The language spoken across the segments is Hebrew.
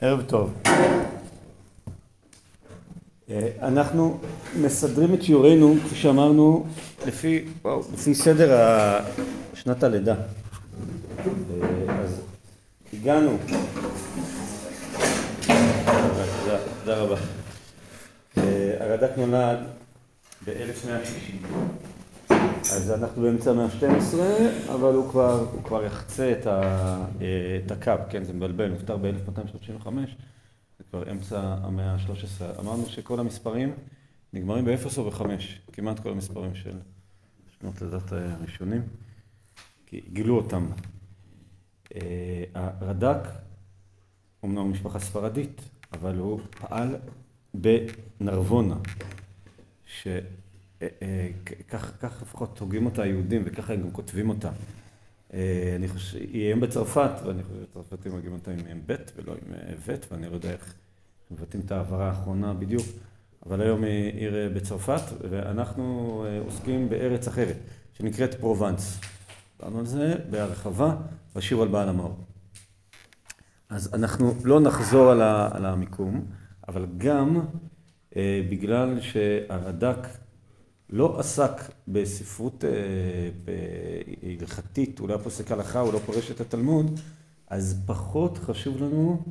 ערב טוב. אנחנו מסדרים את שיעורנו, כפי שאמרנו, לפי, וואו, לפי סדר שנת הלידה. אז הגענו. תודה רבה. הרד"ק נולד ב-1160. אז אנחנו באמצע המאה ה-12, אבל הוא כבר, הוא כבר יחצה את, ה, את הקו, כן, זה מבלבל, נפטר ב-1235, זה כבר אמצע המאה ה-13. אמרנו שכל המספרים נגמרים ב-0 או ב-5, כמעט כל המספרים של שנות הדת הראשונים, כי גילו אותם. הרד"ק, אומנם משפחה ספרדית, אבל הוא פעל בנרבונה, ש... כך לפחות הוגים אותה היהודים וככה הם גם כותבים אותה. אני חושב, היא היום בצרפת, ואני חושב שצרפתים הוגים אותה עם ב' ולא עם ב', ואני לא יודע איך מבטאים את ההעברה האחרונה בדיוק, אבל היום היא עיר בצרפת, ואנחנו עוסקים בארץ אחרת, שנקראת פרובנס. דיברנו על זה בהרחבה בשיעור על בעל המאור. אז אנחנו לא נחזור על המיקום, אבל גם בגלל שהרד"ק לא עסק בספרות הלכתית, הוא לא פוסק הלכה, הוא לא פורש את התלמוד, אז פחות חשוב לנו,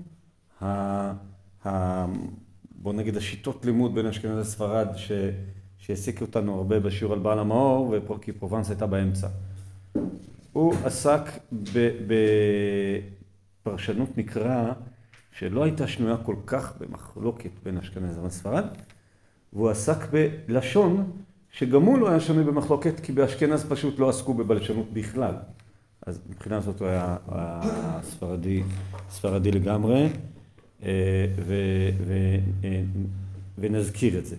בוא נגיד, השיטות לימוד בין אשכנז לספרד, שהעסיקו אותנו הרבה בשיעור על בעל המאור, כי פרובנס הייתה באמצע. הוא עסק בפרשנות מקרא שלא הייתה שנויה כל כך במחלוקת בין אשכנז לספרד, והוא עסק בלשון שגם הוא לא היה שנוי במחלוקת, כי באשכנז פשוט לא עסקו בבלשנות בכלל. אז מבחינה זאת הוא היה ספרדי, ספרדי לגמרי, ונזכיר את זה.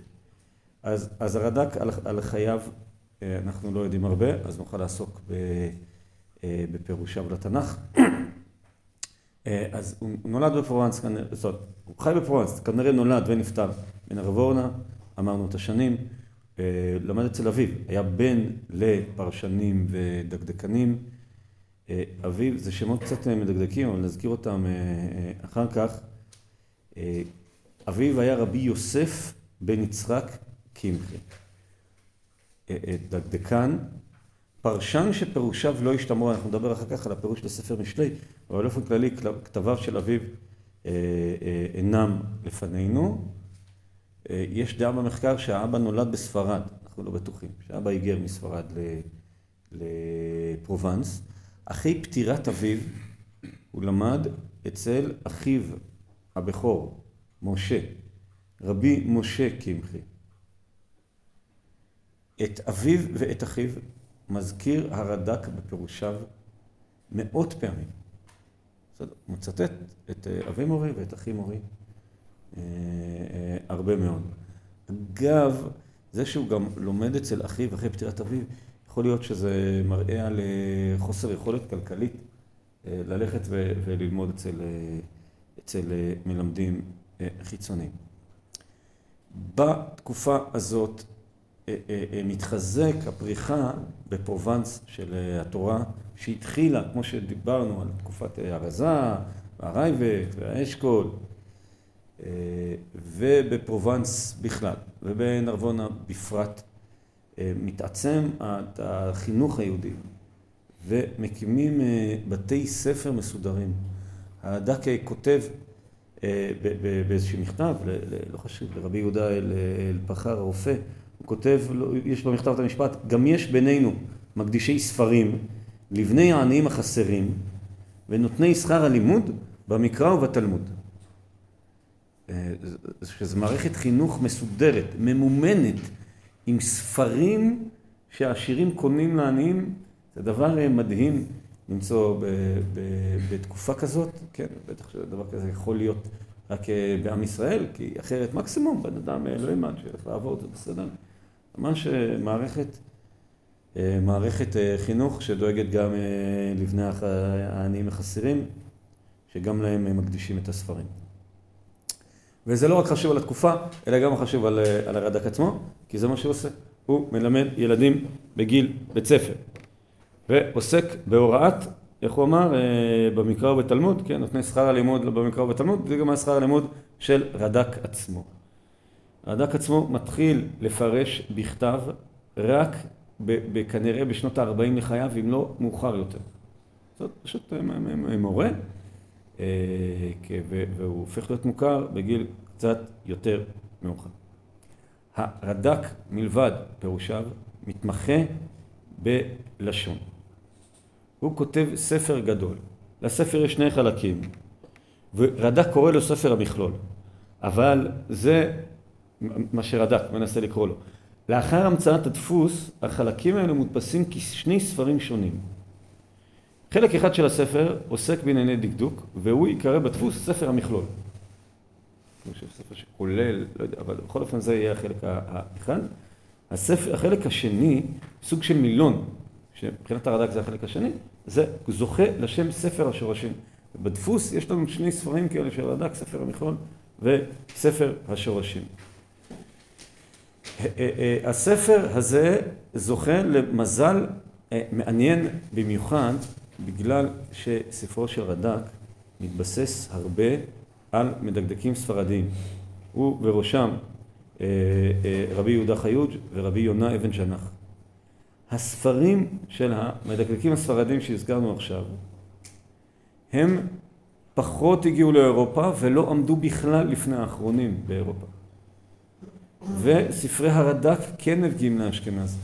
אז, אז הרד"ק על, על חייו, אנחנו לא יודעים הרבה, אז נוכל לעסוק בפירושיו לתנ"ך. אז הוא נולד בפרובנס, זאת אומרת, הוא חי בפרובנס, כנראה נולד ונפטר בנרבורנה, אמרנו את השנים. למד אצל אביו, היה בן לפרשנים ודקדקנים. אביו, זה שמות קצת מדקדקים, אבל נזכיר אותם אחר כך. אביו היה רבי יוסף בן יצחק קמחי. דקדקן, פרשן שפירושיו לא השתמרו, אנחנו נדבר אחר כך על הפירוש לספר משלי, אבל באופן כללי כתביו של אביו אינם לפנינו. יש דעה במחקר שהאבא נולד בספרד, אנחנו לא בטוחים, שהאבא היגר מספרד לפרובנס. אחרי פטירת אביו הוא למד אצל אחיו הבכור, משה, רבי משה קמחי. את אביו ואת אחיו מזכיר הרד"ק בפירושיו מאות פעמים. הוא מצטט את אבי מורי ואת אחי מורי. הרבה מאוד. אגב, זה שהוא גם לומד אצל אחיו אחרי פטירת אביו, יכול להיות שזה מראה על חוסר יכולת כלכלית ללכת וללמוד אצל, אצל מלמדים חיצוניים. בתקופה הזאת מתחזק הפריחה בפרובנס של התורה, שהתחילה, כמו שדיברנו, על תקופת הרזה, והרייבק והאשכול. ובפרובנס בכלל, ובנרבונה בפרט, מתעצם החינוך היהודי, ומקימים בתי ספר מסודרים. הרד"ק כותב באיזשהו מכתב, לא חשוב, לרבי יהודה אלפחר הרופא, הוא כותב, יש לו מכתב את המשפט, גם יש בינינו מקדישי ספרים, לבני העניים החסרים, ונותני שכר הלימוד במקרא ובתלמוד. שזו מערכת חינוך מסודרת, ממומנת, עם ספרים שהעשירים קונים לעניים, זה דבר מדהים למצוא בתקופה כזאת, כן, בטח שדבר כזה יכול להיות רק בעם ישראל, כי אחרת מקסימום בן אדם לא ימד שילך לעבוד, זה בסדר. ממש מערכת, מערכת חינוך שדואגת גם לבני העניים החסרים, שגם להם מקדישים את הספרים. וזה לא רק חשוב על התקופה, אלא גם חשוב על, על הרד"ק עצמו, כי זה מה שהוא עושה. הוא מלמד ילדים בגיל בית ספר, ועוסק בהוראת איך הוא אמר? במקרא ובתלמוד, כן, נותני שכר הלימוד במקרא ובתלמוד, זה גם השכר הלימוד של רד"ק עצמו. רד"ק עצמו מתחיל לפרש בכתב רק כנראה בשנות ה-40 לחייו, אם לא מאוחר יותר. זאת פשוט מורה, והוא הופך להיות מוכר בגיל קצת יותר מאוחר. הרד"ק מלבד פירושיו מתמחה בלשון. הוא כותב ספר גדול. לספר יש שני חלקים, ורד"ק קורא לו ספר המכלול, אבל זה מה שרד"ק מנסה לקרוא לו. לאחר המצאת הדפוס, החלקים האלה מודפסים כשני ספרים שונים. חלק אחד של הספר עוסק בענייני דקדוק, והוא ייקרא בדפוס ספר המכלול. אני חושב ספר שכולל, לא יודע, אבל בכל אופן זה יהיה החלק האחד. הספר, החלק השני, סוג של מילון, שמבחינת הרד"ק זה החלק השני, זה זוכה לשם ספר השורשים. בדפוס יש לנו שני ספרים כאלה של רד"ק, ספר המכלול וספר השורשים. הספר הזה זוכה למזל מעניין במיוחד בגלל שספרו של רד"ק מתבסס הרבה על מדקדקים ספרדיים. הוא ובראשם רבי יהודה חיוד ורבי יונה אבן שנח. הספרים של המדקדקים הספרדים שהזכרנו עכשיו, הם פחות הגיעו לאירופה ולא עמדו בכלל לפני האחרונים באירופה. וספרי הרד"ק כן מגיעים לאשכנז,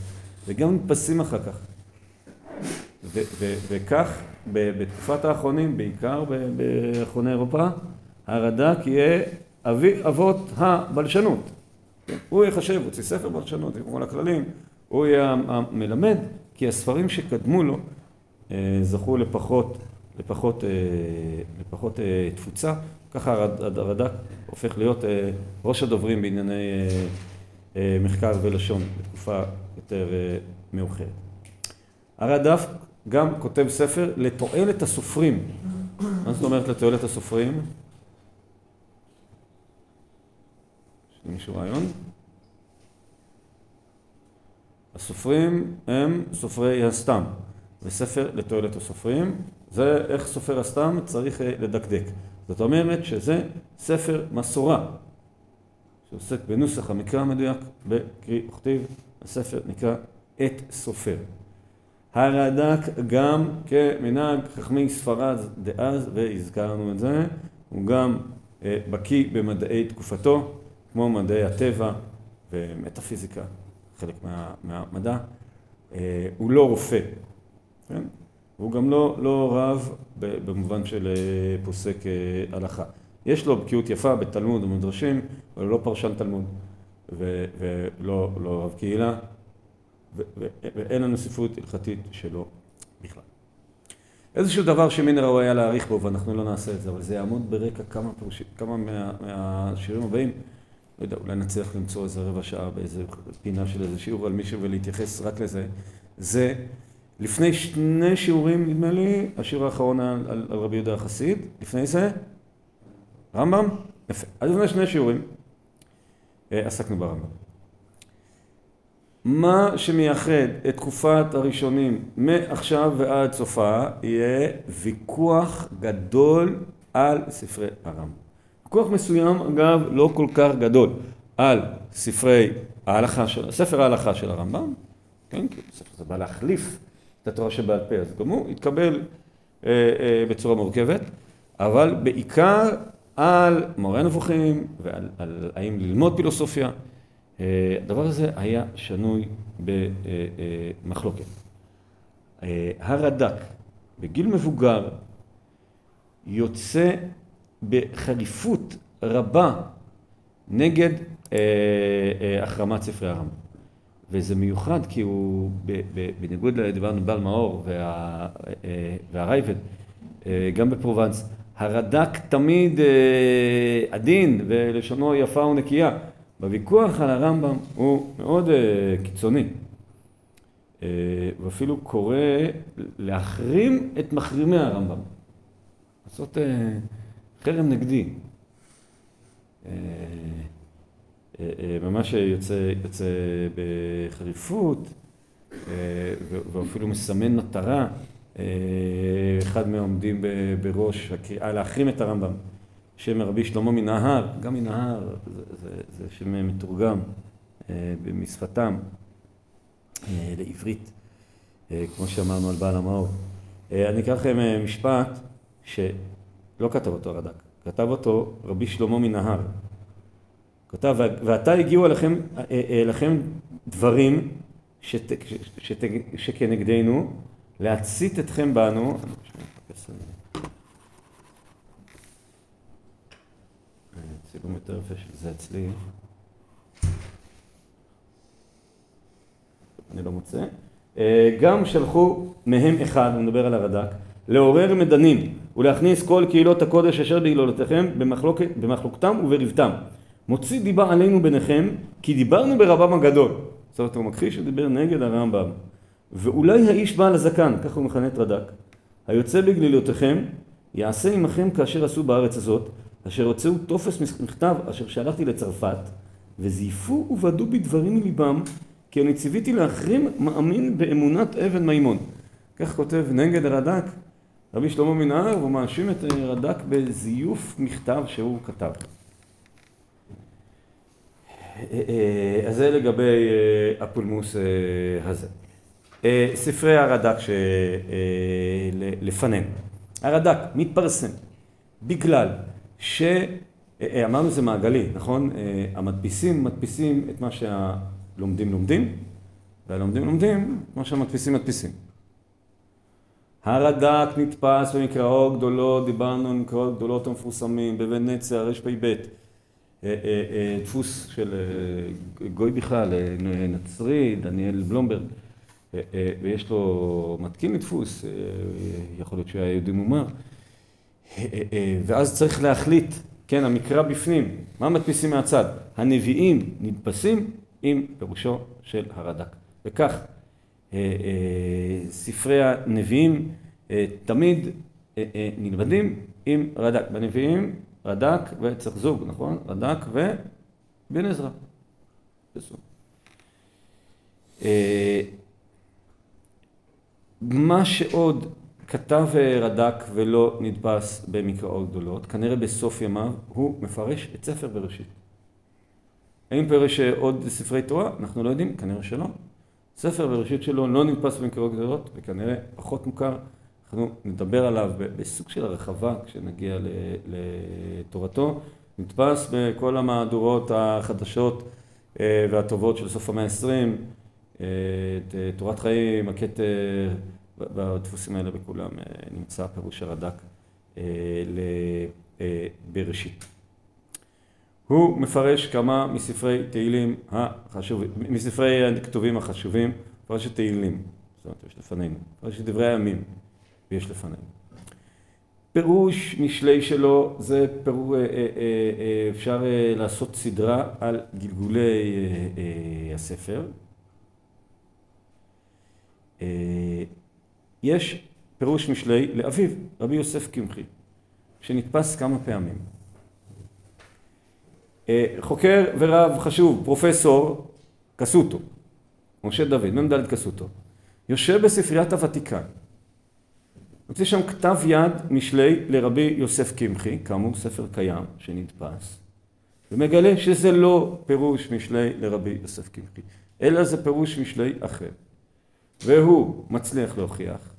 וגם נתפסים אחר כך. וכך בתקופת האחרונים, בעיקר באחרוני אירופה, הרד"ק יהיה אבי אבות הבלשנות. הוא יחשב, הוא יוציא ספר בלשנות, עם כל הכללים, הוא יהיה המלמד, כי הספרים שקדמו לו אה, זכו לפחות, לפחות, אה, לפחות אה, תפוצה, ככה הרד"ק הופך להיות ראש הדוברים בענייני מחקר ולשון בתקופה יותר מאוחרת. הרד"ק גם כותב ספר לתועלת הסופרים. מה זאת אומרת לתועלת הסופרים? יש למישהו רעיון? הסופרים הם סופרי הסתם, וספר לתועלת הסופרים, זה איך סופר הסתם צריך אה, לדקדק. זאת אומרת שזה ספר מסורה, שעוסק בנוסח המקרא המדויק, בקרי וכתיב, הספר נקרא עת סופר. הרד"ק גם כמנהג חכמי ספרד דאז, והזכרנו את זה, הוא גם אה, בקיא במדעי תקופתו, כמו מדעי הטבע ומטאפיזיקה חלק מה, מהמדע, אה, הוא לא רופא, כן? הוא גם לא, לא רב במובן של אה, פוסק אה, הלכה. יש לו בקיאות יפה בתלמוד ומדרשים, אבל הוא לא פרשן תלמוד, ולא לא רב קהילה, ואין לנו ספרות הלכתית שלו בכלל. איזשהו דבר שמן הראוי היה להעריך בו, ואנחנו לא נעשה את זה, אבל זה יעמוד ברקע כמה, פרש... כמה מה, מהשירים הבאים. לא יודע, אולי נצליח למצוא איזה רבע שעה באיזה פינה של איזה שיעור על מישהו ולהתייחס רק לזה. זה לפני שני שיעורים, נדמה לי, השיר האחרון על, על, על רבי יהודה החסיד, לפני זה, רמב"ם, יפה. אז לפני שני שיעורים אה, עסקנו ברמב"ם. מה שמייחד את תקופת הראשונים מעכשיו ועד סופה יהיה ויכוח גדול על ספרי הרמב"ם. ויכוח מסוים, אגב, לא כל כך גדול, על ספרי ההלכה של, ספר ההלכה של הרמב"ם, כן, כי ספר זה בא להחליף את התורה שבעל פה, אז גם הוא התקבל אה, אה, בצורה מורכבת, אבל בעיקר על מורה נבוכים ועל על, האם ללמוד פילוסופיה, הדבר הזה היה שנוי במחלוקת. אה, הרד"ק בגיל מבוגר יוצא בחריפות רבה נגד אה, אה, החרמת ספרי הרמב"ם. וזה מיוחד כי הוא, בניגוד לדיברנו בעל מאור וה, אה, והרייבד, גם בפרובנס, הרד"ק תמיד עדין ולשונו יפה ונקייה. בוויכוח על הרמב"ם הוא מאוד קיצוני. ואפילו קורא להחרים את מחרימי הרמב"ם. לעשות חרם נגדי. אה, אה, אה, ממש יוצא, יוצא בחריפות ואפילו מסמן מטרה אחד מהעומדים בראש הקריאה להחרים את הרמב"ם, שם רבי שלמה מנהר, גם מנהר זה, זה, זה שם מתורגם משפתם לעברית, כמו שאמרנו על בעל המאור. אני אקרא לכם משפט שלא כתב אותו הרד"ק, כתב אותו רבי שלמה מנהר. כתב, ועתה הגיעו אליכם, אליכם דברים שת, שת, שכנגדנו, להצית אתכם בנו. צילום יותר יפה של זה אצלי. אני לא מוצא. גם שלחו מהם אחד, הוא מדבר על הרד"ק, לעורר מדנים ולהכניס כל קהילות הקודש אשר בגלולותיכם במחלוקתם ובריבתם. מוציא דיבה עלינו ביניכם, כי דיברנו ברבם הגדול. זאת אומרת, הוא מכחיש שדיבר נגד הרמב"ם. ואולי האיש בעל הזקן, ככה הוא מכנה את רד"ק, היוצא בגלילותיכם, יעשה עמכם כאשר עשו בארץ הזאת, אשר הוציאו טופס מכתב אשר שלחתי לצרפת, וזייפו ובדו בדברים מליבם, כי אני ציוויתי להחרים מאמין באמונת אבן מימון. כך כותב נגד הרד"ק רבי שלמה מנהר, והוא מאשים את רד"ק בזיוף מכתב שהוא כתב. אז זה לגבי הפולמוס הזה. ספרי הרד"ק שלפנינו. הרד"ק מתפרסם בגלל שאמרנו זה מעגלי, נכון? המדפיסים מדפיסים את מה שהלומדים לומדים, והלומדים לומדים מה שהמדפיסים מדפיסים. הרד"ק נתפס במקראו גדולות, דיברנו על מקראות גדולות המפורסמים, בוונציה, רפ"ב. אה, אה, אה, דפוס של גוי בכלל, נצרי, דניאל בלומברג, ויש לו מתקין לדפוס, יכול להיות שהוא היה יהודי מומר, ואז צריך להחליט, כן, המקרא בפנים, מה מדפיסים מהצד? הנביאים נדפסים עם פירושו של הרד"ק. וכך, ספרי הנביאים תמיד נלמדים עם רד"ק. בנביאים רד"ק וצריך זוג, נכון? רד"ק ובן עזרא. אה, מה שעוד כתב רד"ק ולא נדפס במקראות גדולות, כנראה בסוף ימיו, הוא מפרש את ספר בראשית. האם פרש עוד ספרי תורה? אנחנו לא יודעים, כנראה שלא. ספר בראשית שלו לא נדפס במקראות גדולות, וכנראה פחות מוכר. אנחנו נדבר עליו בסוג של הרחבה כשנגיע לתורתו. נתפס בכל המהדורות החדשות אה, והטובות של סוף המאה העשרים, אה, תורת חיים, הכתר, בדפוסים האלה בכולם אה, נמצא פירוש הרד"ק לבראשית. הוא מפרש כמה מספרי תהילים החשובים, מספרי הכתובים החשובים, מפרש את תהילים, זאת אומרת, יש לפנינו, מפרש את דברי הימים. ויש לפנינו. פירוש משלי שלו זה אה, אה, אה, אפשר לעשות סדרה על גלגולי הספר. יש פירוש משלי לאביו, רבי יוסף קמחי, שנתפס כמה פעמים. חוקר ורב חשוב, פרופסור קסוטו, משה דוד, מ"ד קסוטו, יושב בספריית הוותיקן. מוציא שם כתב יד משלי לרבי יוסף קמחי, כאמור ספר קיים שנדפס, ומגלה שזה לא פירוש משלי לרבי יוסף קמחי, אלא זה פירוש משלי אחר. והוא מצליח להוכיח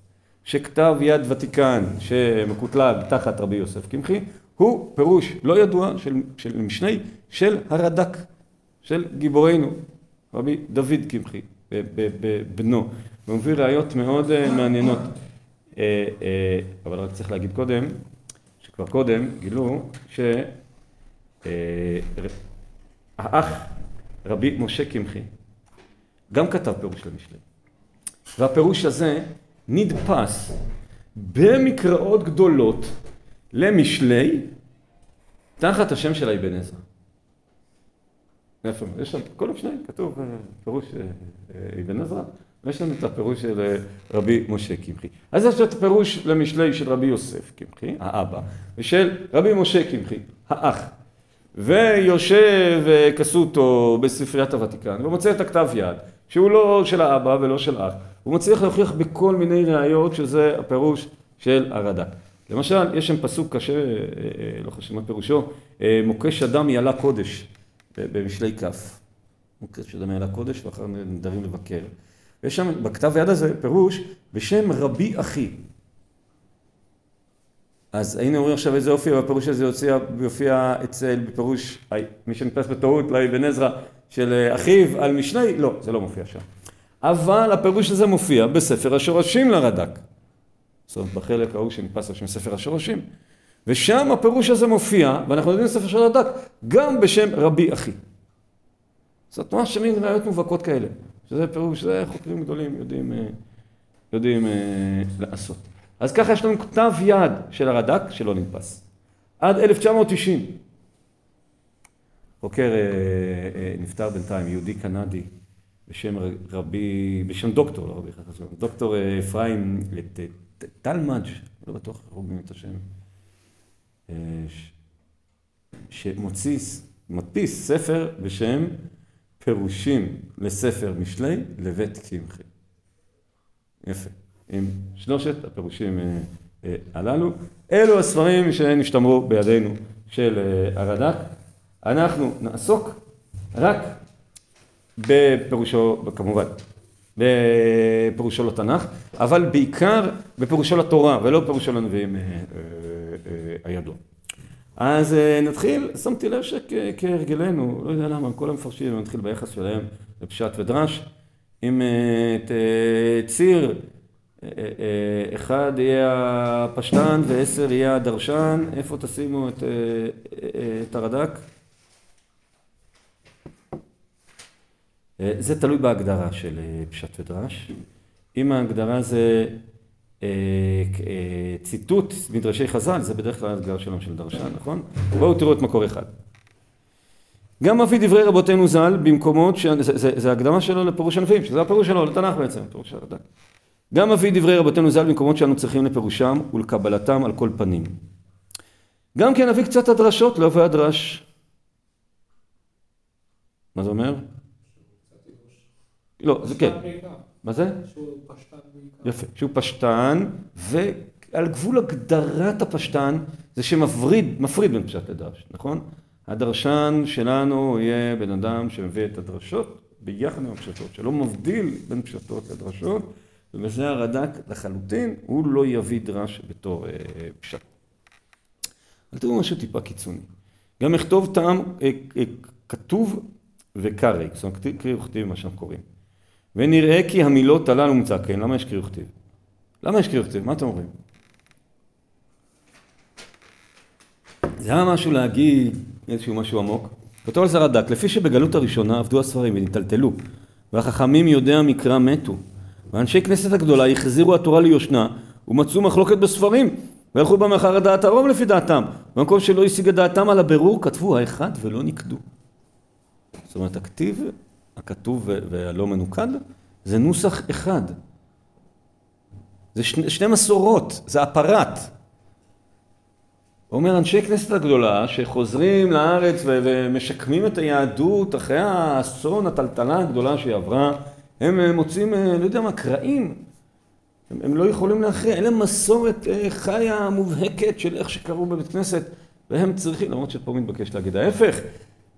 שכתב יד ותיקן שמקוטלג תחת רבי יוסף קמחי הוא פירוש לא ידוע של, של משני של הרד"ק, של גיבורנו, רבי דוד קמחי, בנו. הוא מביא ראיות מאוד אה, מעניינות. אה, אה, אבל רק צריך להגיד קודם, שכבר קודם גילו שהאח רבי משה קמחי גם כתב פירוש למשלי. והפירוש הזה נדפס במקראות גדולות למשלי תחת השם של אבן עזרא. איפה? יש שם, כל המשלי כתוב פירוש אבן עזרא. ויש לנו את הפירוש של אה, רבי משה קמחי. אז יש את הפירוש למשלי של רבי יוסף קמחי, האבא, ושל רבי משה קמחי, האח. ויושב כסותו בספריית הוותיקן ומוצא את הכתב יד, שהוא לא של האבא ולא של אח, הוא מצליח להוכיח בכל מיני ראיות שזה הפירוש של הרד"ק. למשל, יש שם פסוק קשה, אה, אה, לא חשוב מה פירושו, אה, מוקש אדם יעלה קודש במשלי כ'. מוקש אדם יעלה קודש ואחר נדרים לבקר. ויש שם בכתב יד הזה פירוש בשם רבי אחי. אז היינו אומרים עכשיו איזה אופי, והפירוש הזה יופיע, יופיע אצל, בפירוש, מי שנתפס בטעות, לאבן עזרא, של אחיו על משלי, לא, זה לא מופיע שם. אבל הפירוש הזה מופיע בספר השורשים לרד"ק. זאת אומרת, בחלק ההוא שנתפס על שם ספר השורשים. ושם הפירוש הזה מופיע, ואנחנו יודעים בספר של רד"ק, גם בשם רבי אחי. זאת ממש מין ראיות מובהקות כאלה. שזה פירוש, זה חוקרים גדולים יודעים, אה, יודעים אה, לעשות. אז ככה יש לנו כתב יד של הרד"ק שלא נתפס. עד 1990. חוקר אה, נפטר בינתיים, יהודי קנדי, בשם רבי, בשם דוקטור, לא רבי חסון, דוקטור אפרים טלמג', לא בטוח איך הוגים את השם, שמוציא, מדפיס ספר בשם פירושים לספר משלי לבית קמחי. יפה. עם שלושת הפירושים אה, אה, הללו. אלו הספרים שנשתמרו בידינו של אה, הרד"ק. אנחנו נעסוק רק בפירושו, כמובן, בפירושו לתנ"ך, אבל בעיקר בפירושו לתורה ולא בפירושו לנביאים הידוע. אז אה, נתחיל, שמתי לב שכהרגלנו, לא יודע למה, כל המפרשים נתחיל ביחס שלהם לפשט ודרש. אם אה, ציר, אה, אחד יהיה הפשטן ועשר יהיה הדרשן, איפה תשימו את הרד"ק? זה תלוי בהגדרה של פשט ודרש. אם ההגדרה זה אה, אה, ציטוט מדרשי חז"ל, זה בדרך כלל האתגר שלנו של דרשן, נכון? בואו תראו את מקור אחד. גם מביא דברי רבותינו ז"ל במקומות, ש... זה, זה, זה הקדמה שלו לפירוש הנביאים, שזה הפירוש שלו לתנ"ך בעצם, פירוש הרד"ק. גם מביא דברי רבותינו ז"ל במקומות שאנו צריכים לפירושם ולקבלתם על כל פנים. גם כן נביא קצת הדרשות לא הדרש. מה זה אומר? לא, זה כן. מה זה? שהוא פשטן בעיקר. יפה, שהוא פשטן, ועל גבול הגדרת הפשטן זה שמפריד, מפריד בין פשט לדרש, נכון? הדרשן שלנו יהיה בן אדם שמביא את הדרשות ביחד עם הפשטות, שלא מבדיל בין פשטות לדרשות, ובזה הרד"ק לחלוטין, הוא לא יביא דרש בתור אה, פשט. אבל תראו משהו טיפה קיצוני. גם לכתוב טעם אה, אה, כתוב וקרעי, זאת אומרת וכתיב מה שאנחנו קוראים. ונראה כי המילות הללו מוצע כן, למה יש קריא וכתיב? למה יש קריא וכתיב? מה אתם אומרים? זה היה משהו להגיד איזשהו משהו עמוק. כתוב על זה רד"ק, לפי שבגלות הראשונה עבדו הספרים ונטלטלו, והחכמים יודעי המקרא מתו, ואנשי כנסת הגדולה החזירו התורה ליושנה, ומצאו מחלוקת בספרים, והלכו בה מאחר דעת הרוב לפי דעתם. במקום שלא השיגה דעתם על הבירור, כתבו האחד ולא נקדו. זאת אומרת, הכתיב הכתוב והלא מנוקד, זה נוסח אחד. זה שני, שני מסורות, זה. הוא אומר, אנשי כנסת הגדולה שחוזרים לארץ ו- ומשקמים את היהדות אחרי האסון, הטלטלה הגדולה שהיא עברה, הם מוצאים, אה, לא יודע מה, קרעים. הם, הם לא יכולים להכריע, אין להם מסורת אה, חיה מובהקת של איך שקראו בבית כנסת, והם צריכים, למרות שפה מתבקש להגיד ההפך,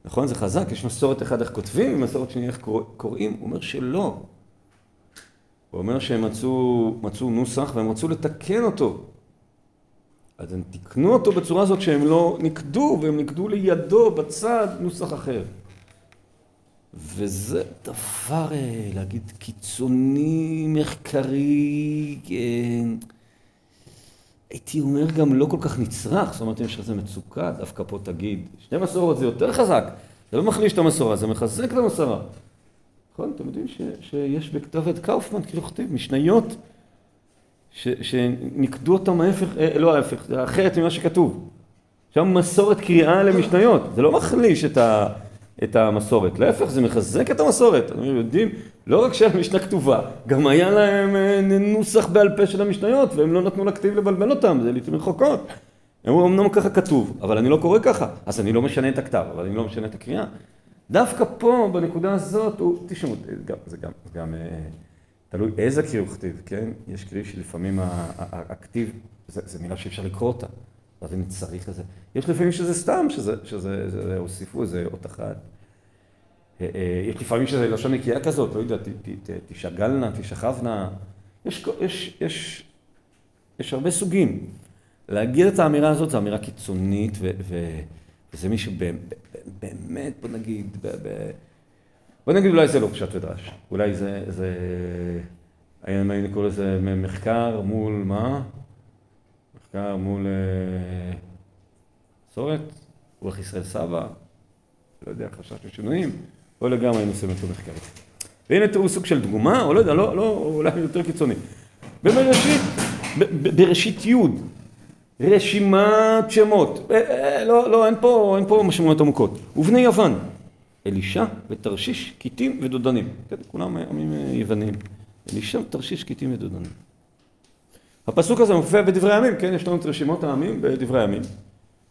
נכון? זה חזק, יש מסורת אחד איך כותבים, ומסורת שנייה איך קוראים, הוא אומר שלא. הוא אומר שהם מצאו, מצאו נוסח והם רצו לתקן אותו. אז הם תיקנו אותו בצורה הזאת שהם לא נקדו, והם נקדו לידו, בצד, נוסח אחר. וזה דבר, אה, להגיד, קיצוני, מחקרי, כן. הייתי אומר גם לא כל כך נצרך, זאת אומרת, אם יש לך איזה מצוקה, דווקא פה תגיד, שני מסורות זה יותר חזק, זה לא מחליש את המסורה, זה מחזק את המסורה. נכון, אתם יודעים ש, שיש בכתב קאופמן, כאילו כותב, משניות, ש, שנקדו אותם ההפך, אה, לא ההפך, זה אחרת ממה שכתוב. שם מסורת קריאה למשניות, זה לא מחליש את ה... את המסורת. להפך, זה מחזק את המסורת. אנחנו יודעים, לא רק שהמשנה כתובה, גם היה להם אה, נוסח בעל פה של המשניות, והם לא נתנו לכתיב לבלבל אותם, זה לעיתים רחוקות. הם אמרו, אמנם ככה כתוב, אבל אני לא קורא ככה, אז אני לא משנה את הכתב, אבל אני לא משנה את הקריאה. דווקא פה, בנקודה הזאת, הוא, תשמעו, זה גם, זה גם, גם אה, תלוי איזה קרי הוא כתיב, כן? יש קרי שלפעמים הכתיב, זו מילה שאי אפשר לקרוא אותה. אז אני צריך לזה. יש לפעמים שזה סתם, שזה, הוסיפו איזה אות אחת. אה, אה, יש לפעמים שזה לשון נקייה כזאת, לא יודע, ת, תשגלנה, תשכבנה. יש, יש, יש, יש הרבה סוגים. להגיד את האמירה הזאת זו אמירה קיצונית, ו, ו, וזה מישהו באמת, בוא נגיד, ב, ב, בוא נגיד אולי זה לא פשט ודרש. אולי זה, זה, היינו קורא לזה מחקר מול מה? מחקר מול אה, מסורת, רוח ישראל סבא, לא יודע, חשש לשינויים, לא לגמרי היינו עושים אותו מחקר. והנה תראו סוג של דגומה, או לא יודע, לא, לא, אולי יותר קיצוני. בראשית, בראשית י', רשימת שמות, אה, אה, לא, לא, אין פה, אין פה משמעויות עמוקות. ובני יוון, אלישע ותרשיש, קיטים ודודנים. כן, כולם עמים יוונים. אלישע, תרשיש, קיטים ודודנים. הפסוק הזה מופיע בדברי הימים, כן? יש לנו את רשימות העמים בדברי הימים.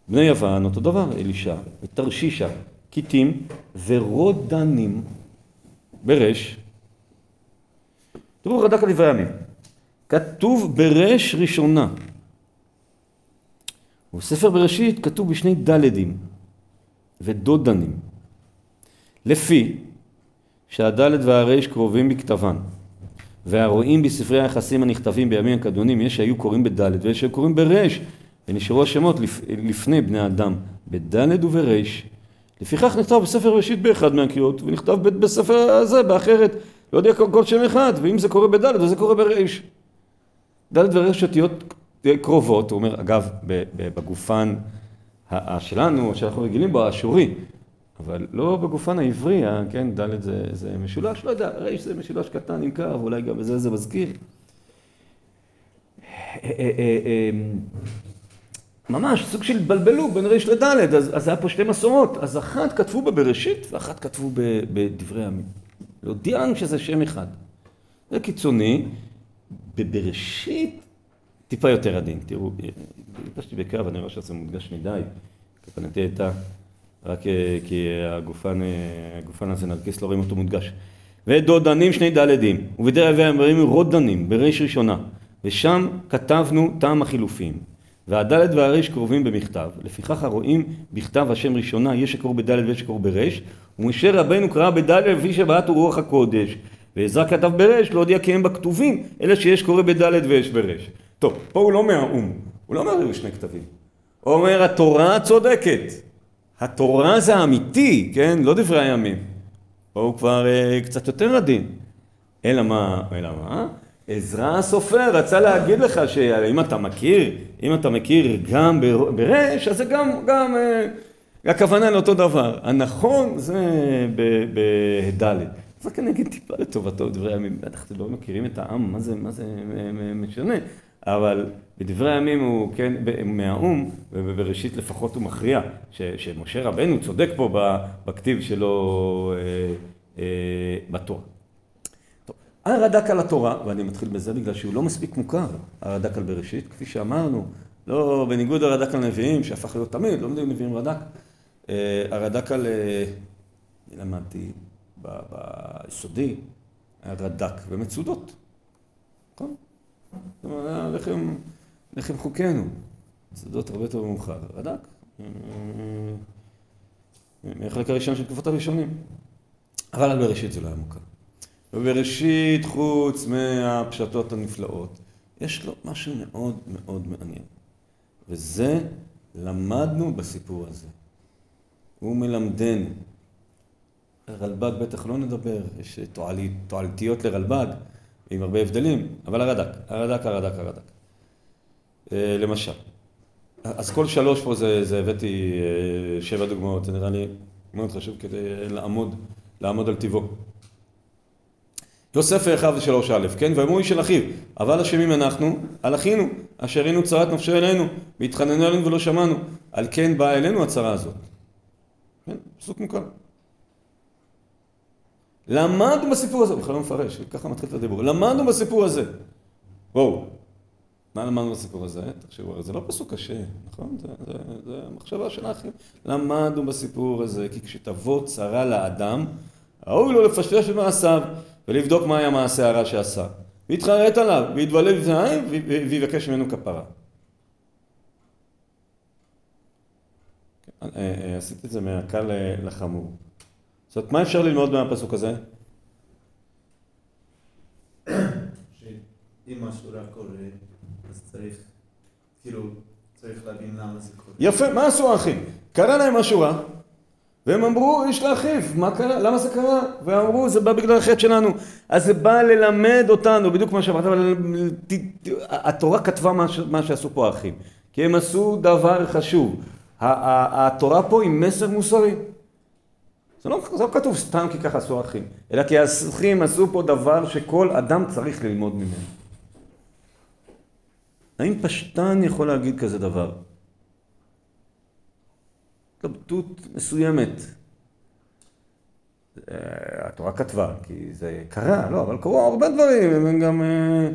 בני יוון, אותו דבר, אלישע, ותרשישה, קיטים ורודנים, ברש. תראו רד"ק על דברי הימים. כתוב ברש ראשונה. בספר בראשית כתוב בשני דלדים ודודנים. לפי שהדלת והרש קרובים בכתבן. והרואים בספרי היחסים הנכתבים בימים הקדמונים, יש שהיו קוראים בדלת ויש שהיו קוראים ברש, ונשארו השמות לפ... לפני בני אדם, בדלת וברש. לפיכך נכתב בספר ראשית באחד מהקריאות, ונכתב בספר הזה באחרת, לא יודע כל, כל שם אחד, ואם זה קורה בדלת אז זה קורה ברש. דלת ורש אותיות קרובות, הוא אומר, אגב, בגופן שלנו, שאנחנו רגילים בו, האשורי, אבל לא בגופן העברי, כן, ד' זה, זה משולש, לא יודע, ר' זה משולש קטן עם קו, אולי גם בזה זה מזכיר. אה, אה, אה, ממש, סוג של התבלבלו בין ר' לד', אז, אז היה פה שתי מסורות, אז אחת כתבו בבראשית ואחת כתבו בדברי הימים. להודיע לנו שזה שם אחד. זה קיצוני, בבראשית טיפה יותר עדין. תראו, טיפשתי בקו, אני רואה שזה מודגש מדי, כוונתי הייתה רק אה, כי הגופן, אה, הגופן הזה נרקיס לא רואים אותו מודגש. ודודנים שני דלדים, ובדרך כלל אומרים רודנים, בריש ראשונה, ושם כתבנו טעם החילופים. והדלת והריש קרובים במכתב, לפיכך הרואים בכתב השם ראשונה, יש שקראו בדלת ויש שקראו בריש, ומשה רבנו קרא בדלת לפי שבעט רוח הקודש, ועזרא כתב בריש, לא הודיע כי הם בכתובים, אלא שיש קורא בדלת ויש בריש. טוב, פה הוא לא מהאו"ם, הוא לא אומר שני כתבים. הוא אומר התורה צודקת, התורה זה האמיתי, כן? לא דברי הימים. פה הוא כבר אה, קצת יותר עדין. אלא מה? אלא מה? עזרא הסופר רצה להגיד לך שאם אתה מכיר, אם אתה מכיר גם ברש, אז זה גם, גם, אה, הכוונה לאותו דבר. הנכון זה בדלת. אני אגיד טיפה לטובתו דברי הימים. בטח אתם לא מכירים את העם, מה זה, מה זה משנה. אבל בדברי הימים הוא כן מהאו"ם, ובראשית לפחות הוא מכריע שמשה רבנו צודק פה בכתיב שלו אה, אה, בתורה. הרד"ק על התורה, ואני מתחיל בזה בגלל שהוא לא מספיק מוכר, הרד"ק על בראשית, כפי שאמרנו, לא בניגוד לרד"ק על נביאים, שהפך להיות תמיד, לא מדברים נביאים רד"ק, אה, הרד"ק על, אני למדתי ביסודי, היה רד"ק ומצודות, נכון? לחם, לחם חוקנו. שדות הרבה יותר מאוחר. רד"ק. מהחלק הראשון של תקופות הראשונים. אבל על בראשית זה לא היה מוכר. ובראשית, חוץ מהפשטות הנפלאות, יש לו משהו מאוד מאוד מעניין. וזה למדנו בסיפור הזה. הוא מלמדנו. רלב"ג בטח לא נדבר, יש תועלתיות לרלב"ג. עם הרבה הבדלים, אבל הרד"ק, הרד"ק, הרד"ק, הרד"ק. אה, למשל, אז כל שלוש פה זה, זה הבאתי אה, שבע דוגמאות, זה נראה לי מאוד חשוב כדי לעמוד, לעמוד על טיבו. יוסף ואחיו זה שלוש א', כן? ואמרו איש של אחיו, אבל אשמים אנחנו, על אחינו, אשר היינו צרת נפשו אלינו, והתחננו אלינו ולא שמענו, על כן באה אלינו הצרה הזאת. כן? פסוק מוכר. למדנו בסיפור הזה, הוא בכלל לא מפרש, ככה מתחיל את הדיבור, למדנו בסיפור הזה. בואו, מה למדנו בסיפור הזה? תחשבו, זה לא פסוק קשה, נכון? זה, זה, זה המחשבה של האחים. למדנו בסיפור הזה, כי כשתבוא צרה לאדם, ראוי לו לפשפש במעשיו, ולבדוק מה היה מעשה הרע שעשה. ויתחרט עליו, ויתבלב בפניהם, ויבקש ממנו כפרה. אה, אה, עשיתי את זה מהקל לחמור. זאת אומרת, מה אפשר ללמוד מהפסוק הזה? שאם משהו רע קורה, אז צריך, כאילו, צריך להבין למה זה קורה. יפה, מה עשו האחים? קרה להם משהו רע, והם אמרו, יש לאחיו, מה קרה? למה זה קרה? ואמרו, זה בא בגלל החטא שלנו. אז זה בא ללמד אותנו, בדיוק מה שאמרת, אבל התורה כתבה מה שעשו פה האחים. כי הם עשו דבר חשוב. התורה פה היא מסר מוסרי. זה לא, זה לא כתוב סתם כי ככה עשו האחים, אלא כי האחים עשו פה דבר שכל אדם צריך ללמוד ממנו. האם פשטן יכול להגיד כזה דבר? התלבטות מסוימת. אה, התורה כתבה, כי זה קרה, לא, אבל קרו הרבה דברים, הם גם, אה,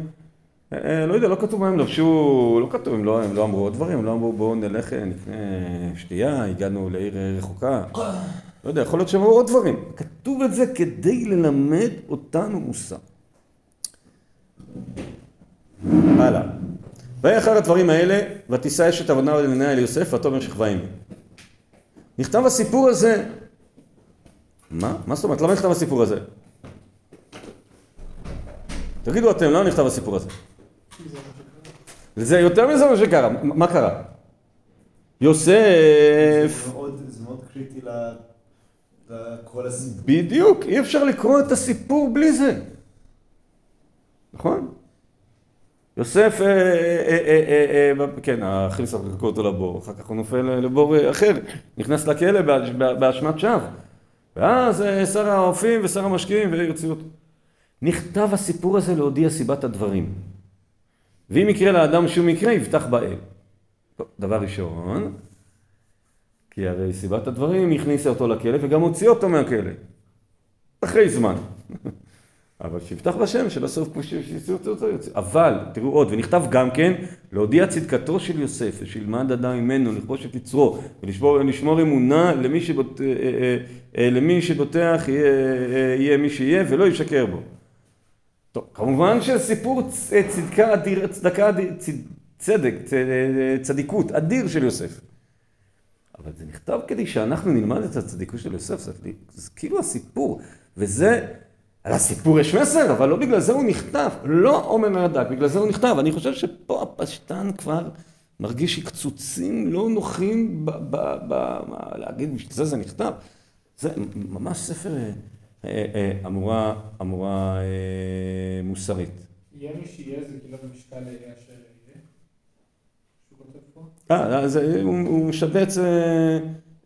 אה, לא יודע, לא כתוב מה הם לבשו, לא כתוב, הם לא, הם לא אמרו עוד דברים, הם לא אמרו בואו נלך, נקנה שתייה, הגענו לעיר רחוקה. לא יודע, יכול להיות שהם אמרו עוד דברים. כתוב את זה כדי ללמד אותנו מוסר. הלאה. ויהי אחר הדברים האלה, ותישא אשת עבודה אל עיניה אל יוסף, ותאמר שכבה עמי. נכתב הסיפור הזה, מה? מה זאת אומרת? למה נכתב הסיפור הזה? תגידו אתם, למה נכתב הסיפור הזה? זה יותר מזה מה שקרה, מה קרה? יוסף... זה מאוד קריטי לכל הסיפור. בדיוק, אי אפשר לקרוא את הסיפור בלי זה. נכון? יוסף, אה, אה, אה, כן, האחים סרקו אותו לבור, אחר כך הוא נופל לבור אחר, נכנס לכלא באשמת שווא. ואז שר האופים ושר המשקיעים ויוציאו אותו. נכתב הסיפור הזה להודיע סיבת הדברים. ואם יקרה לאדם שום מקרה, יבטח באל. דבר ראשון, כי הרי סיבת הדברים הכניסה אותו לכלא וגם הוציא אותו מהכלא. אחרי זמן. אבל שיפתח בשם שבסוף כמו שיוציאו אותו יוצא. אבל, תראו עוד, ונכתב גם כן, להודיע צדקתו של יוסף, ושילמד אדם ממנו, לכבוש את יצרו, ולשמור אמונה למי, שבוט, אה, אה, אה, למי שבוטח יהיה, יהיה מי שיהיה, ולא ישקר בו. טוב, כמובן שסיפור צדקה אדיר, צדקה אדיר, צדק, צדיקות אדיר של יוסף. אבל זה נכתב כדי שאנחנו נלמד את הצדיקות של יוסף, זה, זה כאילו הסיפור, וזה על הסיפור יש מסר, אבל לא בגלל זה הוא נכתב, לא עומר מהדק, בגלל זה הוא נכתב. אני חושב שפה הפשטן כבר מרגיש שקצוצים לא נוחים ב... ב, ב להגיד, בשביל זה זה נכתב. זה ממש ספר אה, אה, אמורה, אמורה אה, מוסרית. יהיה מי שיהיה זה כאילו במשקל אשר? אה, הוא משבץ...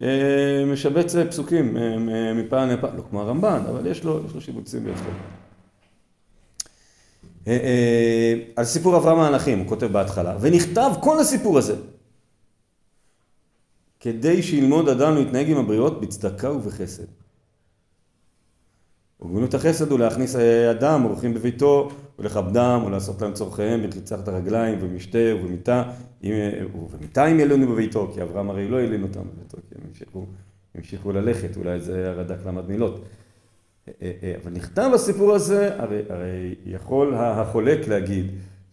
אה, משבץ פסוקים אה, מפעם לפעם, לא כמו הרמב"ן, אבל יש לו, יש לו שיבוצים. אה, על סיפור אברהם האנכים, הוא כותב בהתחלה, ונכתב כל הסיפור הזה כדי שילמוד אדם להתנהג עם הבריות בצדקה ובחסד. וגמילות החסד הוא להכניס אדם, אורחים בביתו, ולכבדם, ולעשות להם צורכיהם, בקריצת הרגליים, ומשתה ובמיטה, ובמיטה אם ילונו בביתו, כי אברהם הרי לא ילין אותם בביתו, כי הם המשיכו, המשיכו ללכת, אולי זה הרד"ק למד מילות. אה, אה, אה, אבל נכתב הסיפור הזה, הרי, הרי יכול החולק להגיד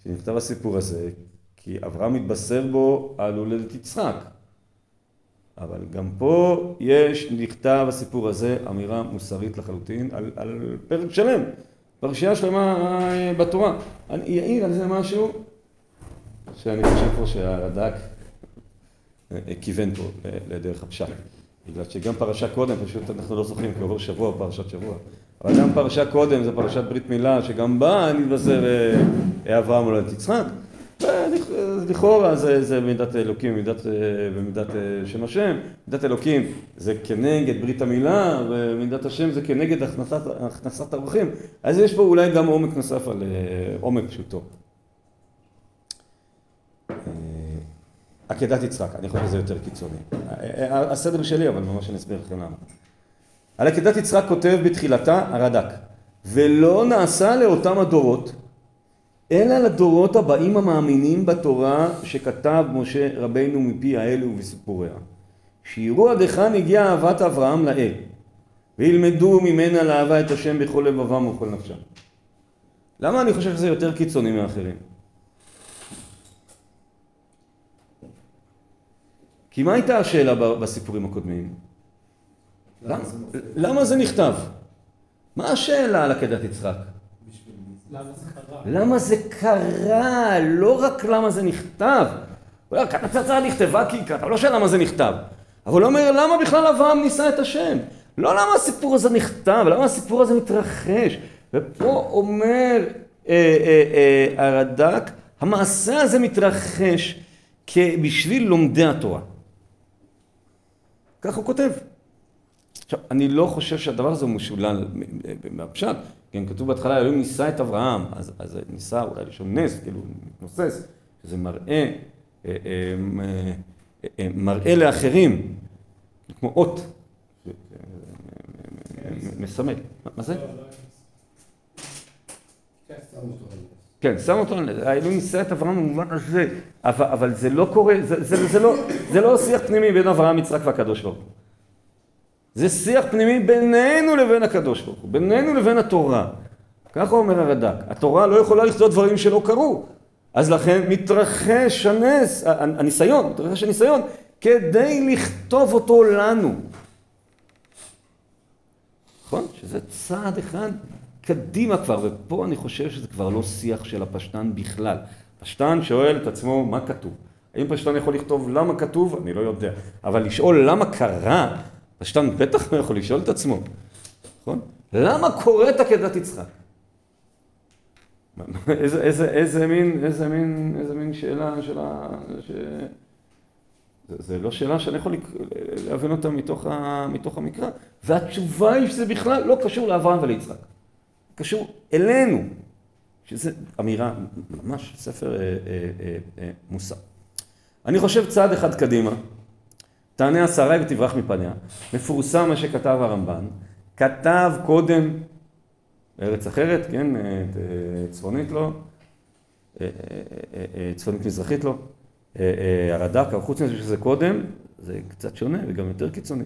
שנכתב הסיפור הזה, כי אברהם מתבשר בו על הולדת יצחק. אבל גם פה יש, נכתב הסיפור הזה, אמירה מוסרית לחלוטין על, על פרק שלם, פרשייה שלמה אה, בתורה. אני אעיר על זה משהו שאני חושב פה שהרד"ק אה, כיוון פה לדרך הפשט. בגלל שגם פרשה קודם, פשוט אנחנו לא זוכרים כי עובר שבוע, פרשת שבוע. אבל גם פרשה קודם, זו פרשת ברית מילה, שגם בה נתבשר אה, אברהם הולדת יצחק. לכאורה זה, זה מידת אלוקים מידת, ומידת שם השם, מידת אלוקים זה כנגד ברית המילה ומידת השם זה כנגד הכנסת, הכנסת האורחים אז יש פה אולי גם עומק נוסף על עומק פשוטו. עקדת יצחק, אני חושב שזה יותר קיצוני. הסדר שלי אבל ממש אני אסביר לכם למה. על עקדת יצחק כותב בתחילתה הרד"ק ולא נעשה לאותם הדורות אלא לדורות הבאים המאמינים בתורה שכתב משה רבינו מפי האלו ובסיפוריה. שיראו עד היכן הגיעה אהבת אברהם לאל. וילמדו ממנה לאהבה את השם בכל לבבם ובכל נפשם. למה אני חושב שזה יותר קיצוני מאחרים? כי מה הייתה השאלה בסיפורים הקודמים? למה? למה זה נכתב? מה השאלה על עקדת יצחק? למה זה קרה? לא רק למה זה נכתב. הוא אומר, כאן הפצצה נכתבה כי ככה, לא שאלה למה זה נכתב. אבל הוא אומר, למה בכלל אברהם נישא את השם? לא למה הסיפור הזה נכתב, למה הסיפור הזה מתרחש. ופה אומר אה, אה, אה, הרד"ק, המעשה הזה מתרחש בשביל לומדי התורה. כך הוא כותב. עכשיו, אני לא חושב שהדבר הזה הוא משולל מהפשט. כן, כתוב בהתחלה, אלוהים נישא את אברהם, אז, אז נישא אולי לשון נס, כאילו, מתנוסס, שזה מראה, אה, אה, אה, אה, מראה לאחרים, כמו אות, מסמל. מה- זה? כן, שם אותו, האלוהים נישא את אברהם במובן הזה, אבל, זה לא קורה, לא, זה לא שיח פנימי בין אברהם, יצחק והקדוש ברוך הוא. זה שיח פנימי בינינו לבין הקדוש ברוך הוא, בינינו לבין התורה. ככה אומר הרד"ק, התורה לא יכולה לכתוב דברים שלא קרו, אז לכן מתרחש הנס, הניסיון, מתרחש הניסיון, כדי לכתוב אותו לנו. נכון? שזה צעד אחד קדימה כבר, ופה אני חושב שזה כבר לא שיח של הפשטן בכלל. פשטן שואל את עצמו מה כתוב. האם פשטן יכול לכתוב למה כתוב? אני לא יודע. אבל לשאול למה קרה, פשטן בטח לא יכול לשאול את עצמו, נכון? למה קוראת עקדת יצחק? איזה, איזה, איזה מין, איזה מין, איזה מין שאלה של ה... ש... זה, זה לא שאלה שאני יכול להבין אותה מתוך, ה, מתוך המקרא, והתשובה היא שזה בכלל לא קשור לאברהם וליצחק, קשור אלינו, שזה אמירה, ממש ספר אה, אה, אה, אה, מוסר. אני חושב צעד אחד קדימה, תענה השרי ותברח מפניה, מפורסם מה שכתב הרמב"ן, כתב קודם ארץ אחרת, כן, אה, אה, צפונית לו, אה, צפונית מזרחית לו, הרד"ק, אבל חוץ מזה שזה קודם, זה קצת שונה וגם יותר קיצוני.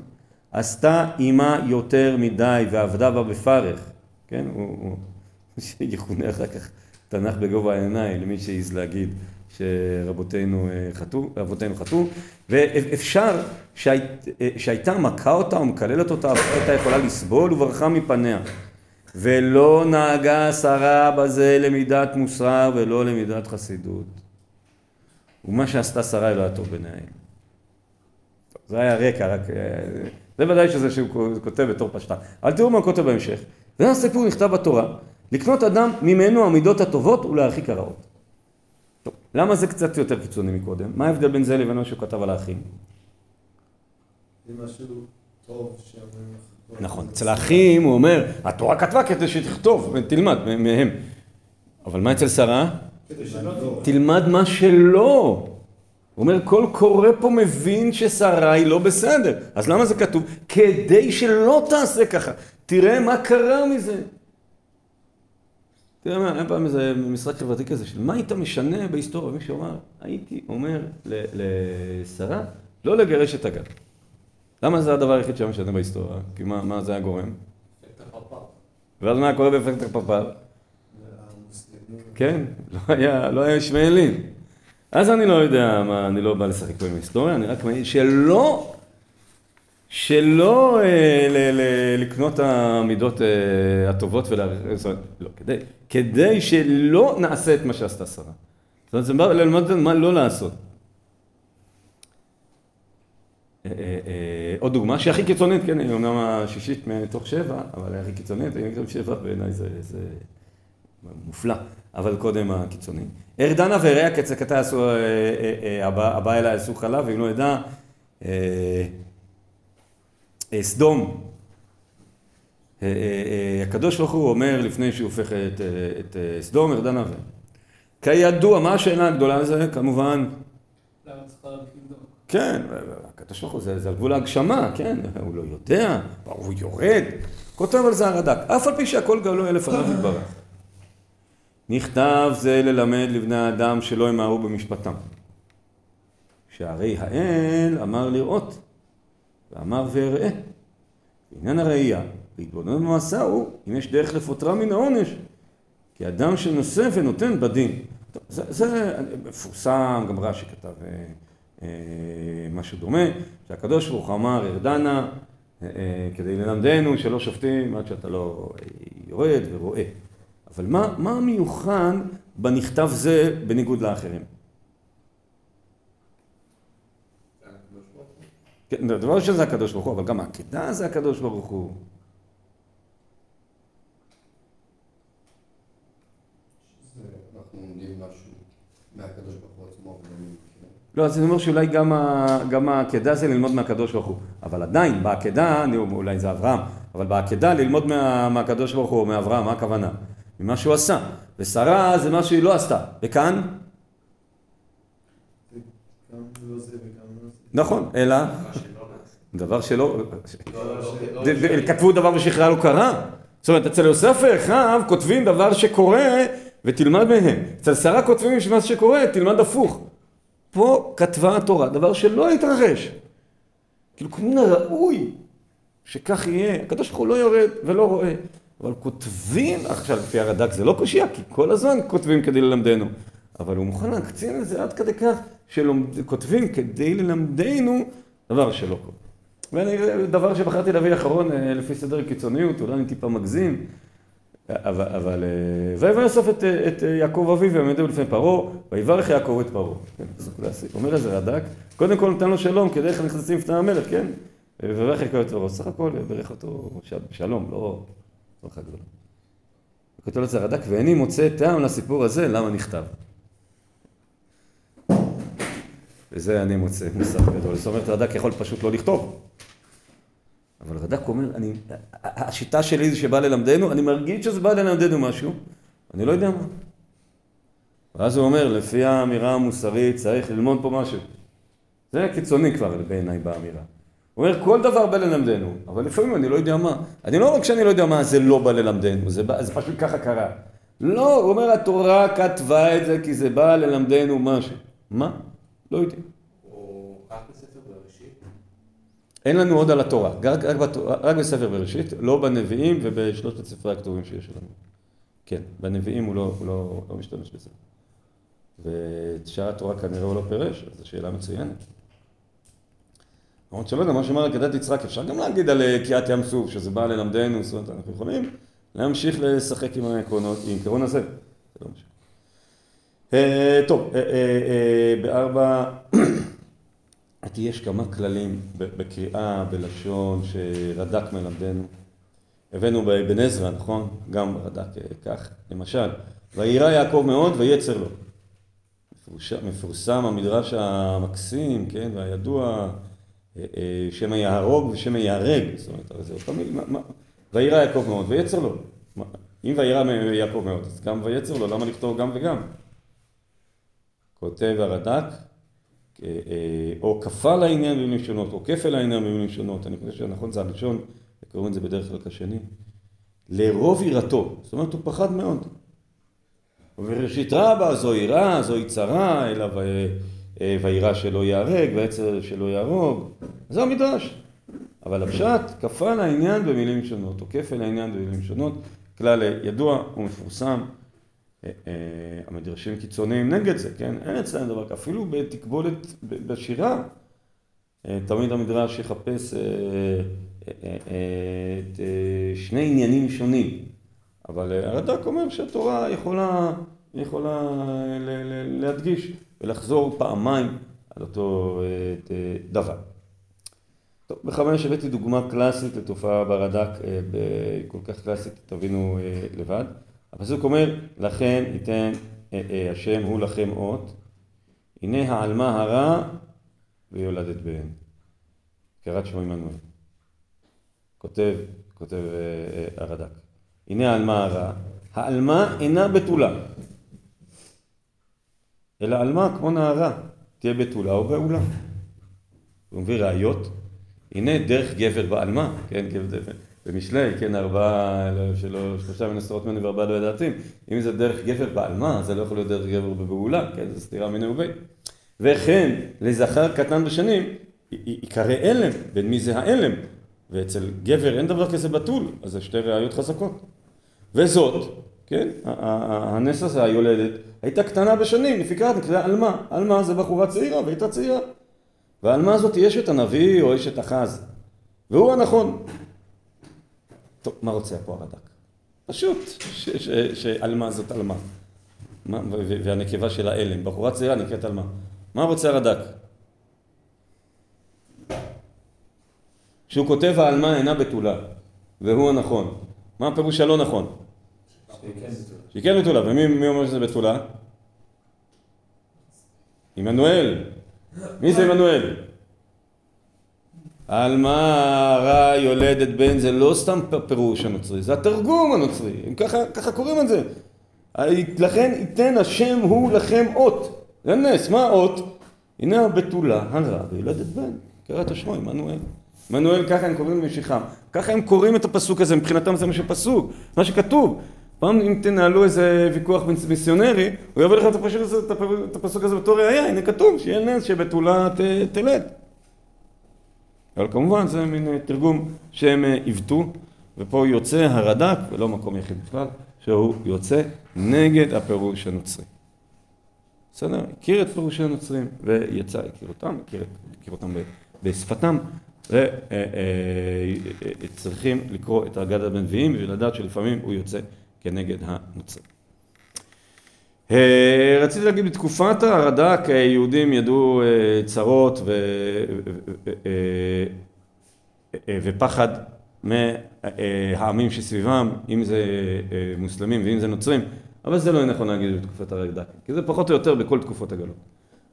עשתה עימה יותר מדי ועבדה בה בפרך, כן, הוא, הוא שיכונה אחר כך תנ"ך בגובה העיניים למי שהעז להגיד שרבותינו אה, חטאו, ואפשר שהי, אה, שהייתה מכה אותה או מקללת אותה, אף הייתה יכולה לסבול וברחה מפניה. ולא נהגה שרה בזה למידת מוסר ולא למידת חסידות. ומה שעשתה שרה לא היה טוב בעיני. זה היה רקע, רק... אה, זה ודאי שזה שהוא כותב בתור פשטן. אבל תראו מה הוא כותב בהמשך. זה הסיפור נכתב בתורה, לקנות אדם ממנו המידות הטובות ולהרחיק הרעות. למה זה קצת יותר קיצוני מקודם? מה ההבדל בין זה לבין מה שהוא כתב על האחים? נכון, אצל האחים הוא אומר, התורה כתבה כדי שתכתוב, תלמד מהם. אבל מה אצל שרה? תלמד מה שלא. הוא אומר, כל קורא פה מבין ששרה היא לא בסדר. אז למה זה כתוב? כדי שלא תעשה ככה. תראה מה קרה מזה. תראה מה, היה פעם איזה משחק חברתי כזה, של מה היית משנה בהיסטוריה? מישהו אמר, הייתי אומר לשרה, לא לגרש את הגר. למה זה הדבר היחיד שהיה משנה בהיסטוריה? כי מה, מה זה היה גורם? ואז מה קורה באפקט הפרפר? כן, לא היה, לא היה ישמעאלים. אז אני לא יודע מה, אני לא בא לשחק פה עם ההיסטוריה, אני רק מעיד שלא, שלא אה, לקנות המידות אה, הטובות ול... אומרת, לא, כדי, כדי שלא נעשה את מה שעשתה שרה. זאת אומרת, זה בא ללמוד מה לא לעשות. אה, אה, אה, עוד דוגמה שהיא הכי קיצונית, כן, היא אומנם השישית מתוך שבע, אבל היא הכי קיצונית, אני חושב שבע בעיניי זה, זה מופלא, אבל קודם הקיצוני. ארדנה ורע כצקתה עשו, אה, אה, אה, הבא אליי עשו חלב, ואם לא ידע, אה, אה, סדום. אה, אה, אה, הקדוש ברוך הוא אומר לפני שהוא הופך את, את סדום, ארדנה ורע. כידוע, מה השאלה הגדולה לזה? כמובן, למה צריך לבדוק? כן, הקדוש ברוך הוא זה, זה על גבול ההגשמה, כן, הוא לא יודע, הוא יורד, כותב על זה הרד"ק, אף על פי שהכל גלוי לפניו יתברך. נכתב זה ללמד לבני האדם שלא ימהרו במשפטם. שהרי האל אמר לראות, ואמר ואראה. בעניין הראייה, להתבונן במעשה הוא, אם יש דרך לפוטרה מן העונש, כי אדם שנושא ונותן בדין. טוב, זה, זה מפורסם, גם רש"י כתב אה, אה, משהו דומה, שהקדוש ברוך הוא אמר, ארדנה, אה, אה, כדי ללמדנו שלא שופטים עד שאתה לא אה, יורד ורואה. אבל מה, מה המיוחד בנכתב זה בניגוד לאחרים? כן, דבר ראשון זה הקדוש ברוך הוא, אבל גם העקדה זה הקדוש ברוך הוא. אבל אני- לא, אז אני אומר שאולי גם, ה, גם העקדה זה ללמוד מהקדוש ברוך הוא. אבל עדיין, בעקדה, אולי זה אברהם, אבל בעקדה ללמוד מה, מהקדוש ברוך הוא, מאברהם, מה הכוונה? ממה שהוא עשה. ושרה זה מה שהיא לא עשתה. וכאן? גם לא זה וגם לא זה. נכון, אלא דבר שלא... לא, לא, ד- ד- כתבו דבר ושכרה לא קרה. זאת אומרת, אצל יוסף ואחיו כותבים דבר שקורה ותלמד מהם. אצל שרה כותבים שמה שקורה, תלמד הפוך. פה כתבה התורה, דבר שלא התרחש. כאילו, מן הראוי שכך יהיה. הקדוש ברוך הוא לא יורד ולא רואה. אבל כותבים, עכשיו לפי הרד"ק זה לא קושייה, כי כל הזמן כותבים כדי ללמדנו. אבל הוא מוכן להקצין לזה עד כדי כך שכותבים כדי ללמדנו דבר שלא קורה. ואני, דבר שבחרתי להביא אחרון אה, לפי סדר קיצוניות, אולי אני טיפה מגזים, אבל, אבל אה, ויבא יוסף את, אה, את יעקב אביו ויעמדו לפני פרעה, ויברך יעקב את פרעה. כן, זה. אומר איזה רד"ק, קודם כל נתן לו שלום, כדי איך נכנסים לפני המלך, כן? ויברך יעקב את פרעה. סך הכל ברך אותו של- בשלום, לא ברכה גדולה. כותב לזה רד"ק, ואיני מוצא טעם לסיפור הזה, למה נכתב. וזה אני מוצא מוסר גדול. זאת אומרת, רד"ק יכול פשוט לא לכתוב. אבל רד"ק אומר, אני, השיטה שלי זה שבא ללמדנו, אני מרגיש שזה בא ללמדנו משהו, אני לא יודע מה. ואז הוא אומר, לפי האמירה המוסרית צריך ללמוד פה משהו. זה קיצוני כבר בעיניי באמירה. הוא אומר, כל דבר בא ללמדנו, אבל לפעמים אני לא יודע מה. אני לא רק שאני לא יודע מה, זה לא בא ללמדנו, זה, בא, זה פשוט ככה קרה. לא, הוא אומר, התורה כתבה את זה כי זה בא ללמדנו משהו. מה? לא יודע. או רק בספר בראשית. אין לנו עוד על התורה, רק, רק, בתורה, רק בספר בראשית, לא בנביאים ובשלושת ספרי הכתובים שיש לנו. כן, בנביאים הוא לא, הוא לא, לא משתמש בזה. ואת שאר התורה כנראה הוא לא פירש, אז זו שאלה מצוינת. למרות שלא יודע, מה שאומר עקדת יצחק, אפשר גם להגיד על אה, קריעת ים סוף, שזה בא ללמדנו, זאת אומרת, אנחנו יכולים להמשיך לשחק עם העקרונות, עם עקרון הזה. זה לא משהו. אה, טוב, אה, אה, בארבע... יש כמה כללים בקריאה, בלשון, שרד"ק מלמדנו. הבאנו באבן עזרא, נכון? גם רד"ק כך, למשל, וירא יעקב מאוד ויצר לו. מפורסם המדרש המקסים, כן, והידוע, שמא יהרוג ושמא ייהרג, זאת אומרת, הרי זה אותו מיל, מה- מה- וירא יעקב מאוד ויצר לו. אם וירא מ- יעקב מאוד, אז גם ויצר לו, למה לכתוב גם וגם? כותב הרד"ק, אה, אה, או כפל העניין במילים שונות, או כפל העניין במילים שונות, אני חושב שנכון זה הראשון, וקוראים את זה בדרך כלל כשני. לרוב יראתו, זאת אומרת הוא פחד מאוד. וראשית רבה זו יראה, זו יצרה, אלא אה, וירא שלא ייהרג, ויצר שלא יהרוג, זה המדרש. אבל הפשט כפל העניין במילים שונות, או כפל העניין במילים שונות, כלל ידוע ומפורסם. אה, אה, המדרשים קיצוניים נגד זה, כן? אין אצלם דבר כזה, אפילו בתקבולת בשירה, אה, תמיד המדרש יחפש את שני עניינים שונים, אבל הרד"ק אומר שהתורה יכולה, יכולה להדגיש ולחזור פעמיים על אותו דבר. טוב, בחמש הבאתי דוגמה קלאסית לתופעה ברד"ק, כל כך קלאסית, תבינו לבד. הפסוק אומר, לכן ייתן אה, אה, השם הוא לכם אות, הנה העלמה הרע ויולדת בן. קראת שמו עמנואל. כותב, כותב אה, אה, הרד"ק. הנה העלמה הרע, העלמה אינה בתולה, אלא עלמה כמו נערה, תהיה בתולה או בעולה. הוא מביא ראיות, הנה דרך גבר בעלמה, כן, גבר- במשלי, כן, ארבעה, לא, שלא, שלושה מנסרות ממני וארבעה לא ידעתים, אם זה דרך גבר בעלמה, זה לא יכול להיות דרך גבר בבעולה, כן, זה סתירה מיני ובין. וכן, לזכר קטן בשנים, ייקרא אלם, בין מי זה האלם? ואצל גבר אין דבר כזה בתול, אז זה שתי ראיות חזקות. וזאת, כן, הנס הזה, היולדת, הייתה קטנה בשנים, לפיכך נקראה עלמה. עלמה זה בחורה צעירה, והייתה צעירה. והעלמה הזאת היא אשת הנביא או אשת אחז. והוא הנכון. טוב, מה רוצה פה הרד"ק? פשוט, שעלמה זאת עלמה. והנקבה של ההלם. בחורה צעירה נקראת עלמה. מה רוצה הרד"ק? שהוא כותב העלמה אינה בתולה, והוא הנכון. מה הפירוש הלא נכון? שכן בתולה. שהיא כן בתולה, ומי מי אומר שזה בתולה? עמנואל. מי זה עמנואל? עלמה רע יולדת בן זה לא סתם פירוש הנוצרי, זה התרגום הנוצרי, ככה, ככה קוראים את זה. לכן ייתן השם הוא לכם אות. זה נס, מה אות? הנה הבתולה הרע ויולדת בן, קראת שמו עמנואל. עמנואל ככה הם קוראים למשיחם, ככה הם קוראים את הפסוק הזה, מבחינתם זה מה שפסוק, מה שכתוב. פעם אם תנהלו איזה ויכוח מיסיונרי, הוא יבוא לך את הפסוק הזה, בתור ראייה, הנה כתוב שיהיה נס שבתולה תלד. אבל כמובן זה מין אה, תרגום שהם אה, עיוותו, ופה יוצא הרד"ק, ולא מקום יחיד בכלל, שהוא יוצא נגד הפירוש הנוצרי. בסדר? הכיר את פירושי הנוצרים, ויצא, הכיר אותם, הכיר, הכיר אותם בשפתם, וצריכים לקרוא את אגדת הנביאים בשביל לדעת שלפעמים הוא יוצא כנגד הנוצרים. אה, רציתי להגיד, בתקופת הרד"ק יהודים ידעו אה, צרות ו... אה, ופחד מהעמים שסביבם, אם זה מוסלמים ואם זה נוצרים, אבל זה לא יהיה נכון להגיד בתקופת הרד"ק, כי זה פחות או יותר בכל תקופות הגלות.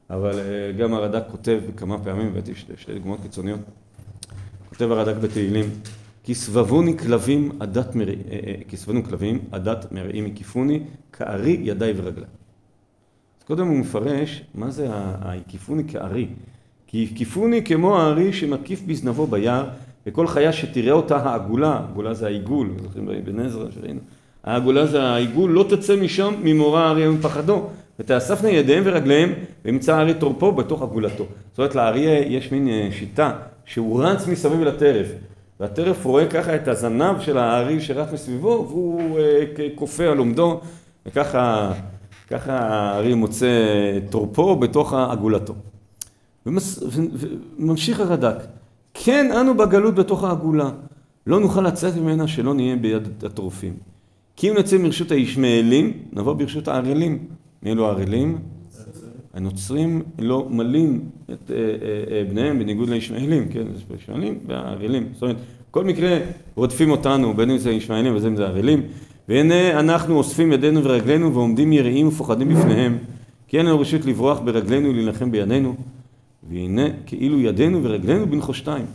אבל גם הרד"ק כותב כמה פעמים, הבאתי שתי דוגמאות קיצוניות, כותב הרד"ק בתהילים, כי סבבוני כלבים עדת מרעים, כי סבבוני כלבים עדת מרעים הקיפוני כארי ידיי ורגליי. אז קודם הוא מפרש מה זה ה- הקיפוני כארי. כי הקיפוני כמו הארי שמקיף בזנבו ביער, וכל חיה שתראה אותה העגולה, העגולה זה העיגול, זוכרים בבן עזרא שראינו, העגולה זה העיגול, לא תצא משם ממורא האריה ומפחדו, ותאספנה ידיהם ורגליהם, וימצא הארי תורפו בתוך עגולתו. זאת אומרת לאריה יש מין אה, שיטה שהוא רץ מסביב לטרף, והטרף רואה ככה את הזנב של הארי שרץ מסביבו, והוא אה, כופה על עומדו, וככה ככה הארי מוצא תורפו בתוך עגולתו. וממשיך הרד"ק, כן אנו בגלות בתוך העגולה, לא נוכל לצאת ממנה שלא נהיה ביד הטורפים. כי אם נצא מרשות הישמעאלים, נבוא ברשות הערלים. מי אלו הערלים? הנוצרים לא מלים את אה, אה, אה, בניהם בניגוד לישמעאלים, כן, יש ישמעאלים והערלים. זאת אומרת, בכל מקרה רודפים אותנו, בין אם זה ישמעאלים ובין אם זה ערלים. והנה אנחנו אוספים ידינו ורגלינו ועומדים יראים ופוחדים בפניהם, כי אין לנו רשות לברוח ברגלינו ולהילחם בידינו. והנה כאילו ידינו ורגלינו בנחושתיים.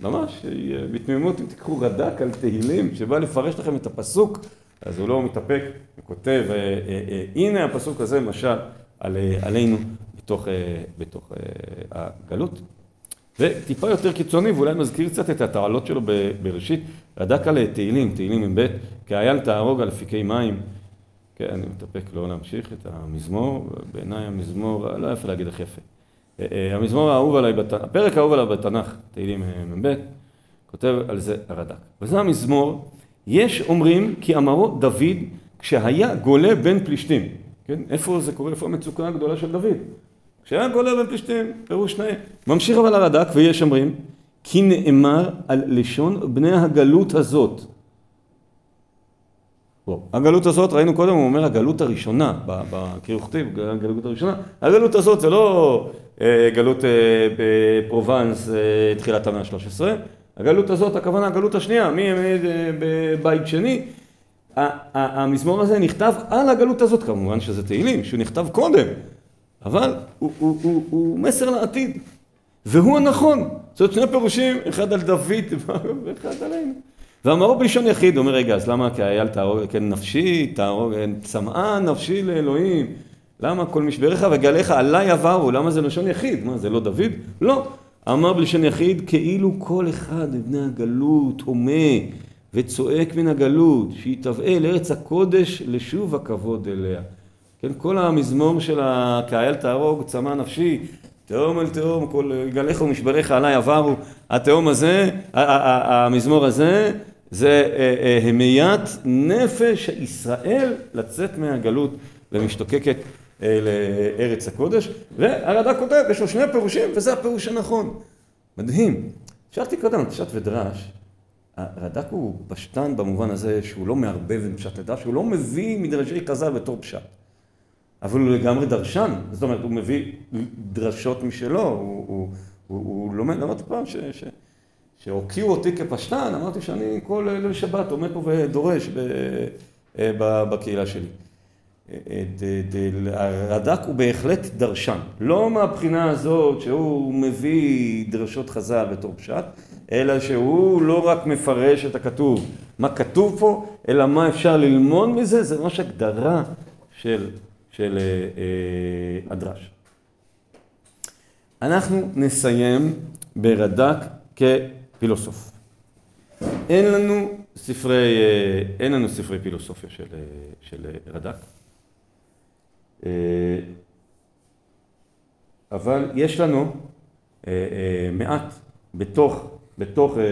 ממש, אה, בתמימות אם תיקחו רד"ק על תהילים שבא לפרש לכם את הפסוק, אז הוא לא מתאפק, הוא כותב, אה, אה, הנה הפסוק הזה משל על, אה, עלינו בתוך, אה, בתוך אה, הגלות. וטיפה יותר קיצוני, ואולי נזכיר קצת את התעלות שלו ב- בראשית, רד"ק על תהילים, תהילים מ"ב, כאייל תהרוג על אפיקי מים. כן, אני מתאפק לא להמשיך את המזמור, בעיניי המזמור, לא יפה להגיד איך יפה. המזמור האהוב עליי, בת- הפרק האהוב עליי בתנ"ך, תהילים מ"ב, כותב על זה הרד"ק. וזה המזמור, יש אומרים כי אמרו דוד כשהיה גולה בין פלישתים. כן, איפה זה קורה, איפה המצוקה הגדולה של דוד? כשהיה גולה בין פלישתים, פירוש נאה. ממשיך אבל הרד"ק ויש אומרים כי נאמר על לשון בני הגלות הזאת. בוא, הגלות הזאת, ראינו קודם, הוא אומר הגלות הראשונה, ב- בקריא וכתיב, הגלות הראשונה, הגלות הזאת זה לא אה, גלות אה, בפרובנס אה, תחילת המאה ה-13, הגלות הזאת, הכוונה הגלות השנייה, מי העמיד אה, בבית שני, המזמור הזה נכתב על הגלות הזאת, כמובן שזה תהילים, שהוא נכתב קודם, אבל הוא, הוא, הוא, הוא מסר לעתיד, והוא הנכון, זאת שני פירושים, אחד על דוד ואחד עלינו. ואמרו בלשון יחיד, אומר, רגע, אז למה כאייל תהרוג, כן נפשי, תהרוג, צמאה נפשי לאלוהים, למה כל משבריך וגליך עליי עברו, למה זה לשון יחיד? מה, זה לא דוד? לא. אמר בלשון יחיד, כאילו כל אחד מבני הגלות הומה וצועק מן הגלות, שיתבאה לארץ הקודש לשוב הכבוד אליה. כן, כל המזמור של ה- כאייל תהרוג, צמא נפשי, תהום אל תהום, כל גליך ומשבריך עליי עברו. התהום הזה, המזמור הזה, זה אה, אה, המיית נפש ישראל לצאת מהגלות ומשתוקקת אה, לארץ הקודש. והרד"ק כותב, יש לו שני פירושים, וזה הפירוש הנכון. מדהים. שאלתי קודם פשט ודרש. הרד"ק הוא פשטן במובן הזה שהוא לא מערבב עם פשט לדרש, הוא לא מביא מדרשי חז"ל בתור פשט. אבל הוא לגמרי דרשן, זאת אומרת, הוא מביא דרשות משלו, הוא, הוא, הוא, הוא לומד, אמרתי פעם ש, ש, שהוקיעו אותי כפשטן, אמרתי שאני כל ליל שבת עומד פה ודורש ב, אה, ב, בקהילה שלי. אה, ד- הרד"ק הוא בהחלט דרשן, לא מהבחינה הזאת שהוא מביא דרשות חז"ל בתור פשט, אלא שהוא לא רק מפרש את הכתוב, מה כתוב פה, אלא מה אפשר ללמוד מזה, זה ממש הגדרה של, של אה, אה, הדרש. אנחנו נסיים ברד"ק כפילוסוף. אין לנו ספרי, אה, אין לנו ספרי פילוסופיה של, אה, של אה, רד"ק. אבל יש לנו מעט בתוך, בתוך, אה,